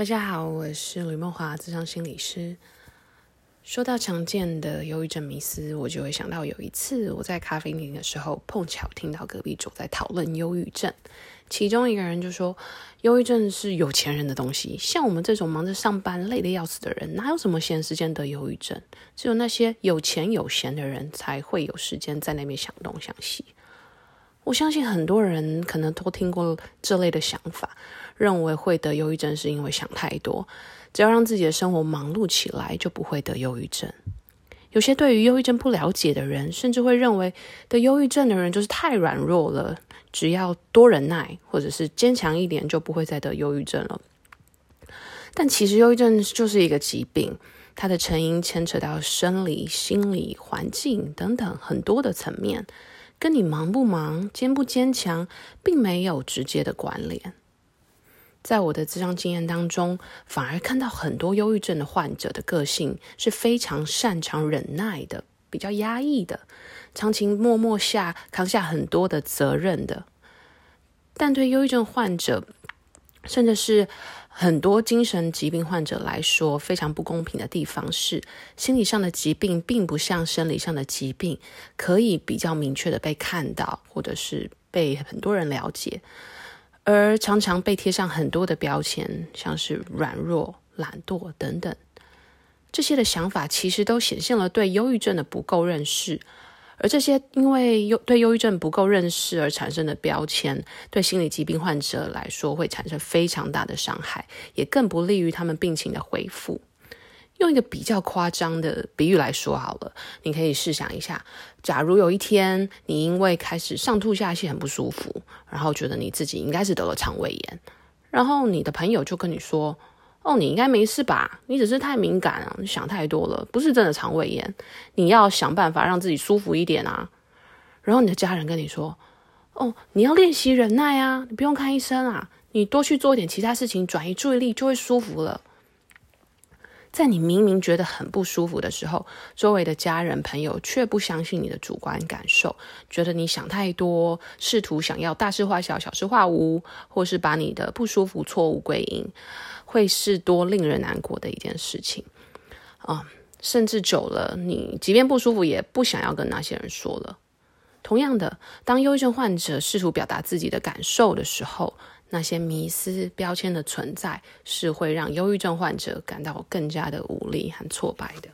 大家好，我是吕梦华，智商心理师。说到常见的忧郁症迷思，我就会想到有一次我在咖啡厅的时候，碰巧听到隔壁桌在讨论忧郁症，其中一个人就说：“忧郁症是有钱人的东西，像我们这种忙着上班、累得要死的人，哪有什么闲时间得忧郁症？只有那些有钱有闲的人才会有时间在那边想东想西。”我相信很多人可能都听过这类的想法，认为会得忧郁症是因为想太多，只要让自己的生活忙碌起来，就不会得忧郁症。有些对于忧郁症不了解的人，甚至会认为得忧郁症的人就是太软弱了，只要多忍耐或者是坚强一点，就不会再得忧郁症了。但其实忧郁症就是一个疾病，它的成因牵扯到生理、心理、环境等等很多的层面。跟你忙不忙、坚不坚强，并没有直接的关联。在我的智商经验当中，反而看到很多忧郁症的患者的个性是非常擅长忍耐的，比较压抑的，长情默默下扛下很多的责任的。但对忧郁症患者，甚至是很多精神疾病患者来说，非常不公平的地方是，心理上的疾病并不像生理上的疾病，可以比较明确的被看到，或者是被很多人了解，而常常被贴上很多的标签，像是软弱、懒惰等等。这些的想法其实都显现了对忧郁症的不够认识。而这些因为忧对忧郁症不够认识而产生的标签，对心理疾病患者来说会产生非常大的伤害，也更不利于他们病情的恢复。用一个比较夸张的比喻来说好了，你可以试想一下：假如有一天你因为开始上吐下泻很不舒服，然后觉得你自己应该是得了肠胃炎，然后你的朋友就跟你说。哦，你应该没事吧？你只是太敏感了，你想太多了，不是真的肠胃炎。你要想办法让自己舒服一点啊。然后你的家人跟你说：“哦，你要练习忍耐啊，你不用看医生啊，你多去做一点其他事情，转移注意力就会舒服了。”在你明明觉得很不舒服的时候，周围的家人朋友却不相信你的主观感受，觉得你想太多，试图想要大事化小、小事化无，或是把你的不舒服错误归因，会是多令人难过的一件事情啊！甚至久了，你即便不舒服，也不想要跟那些人说了。同样的，当忧郁症患者试图表达自己的感受的时候，那些迷思标签的存在，是会让忧郁症患者感到更加的无力和挫败的。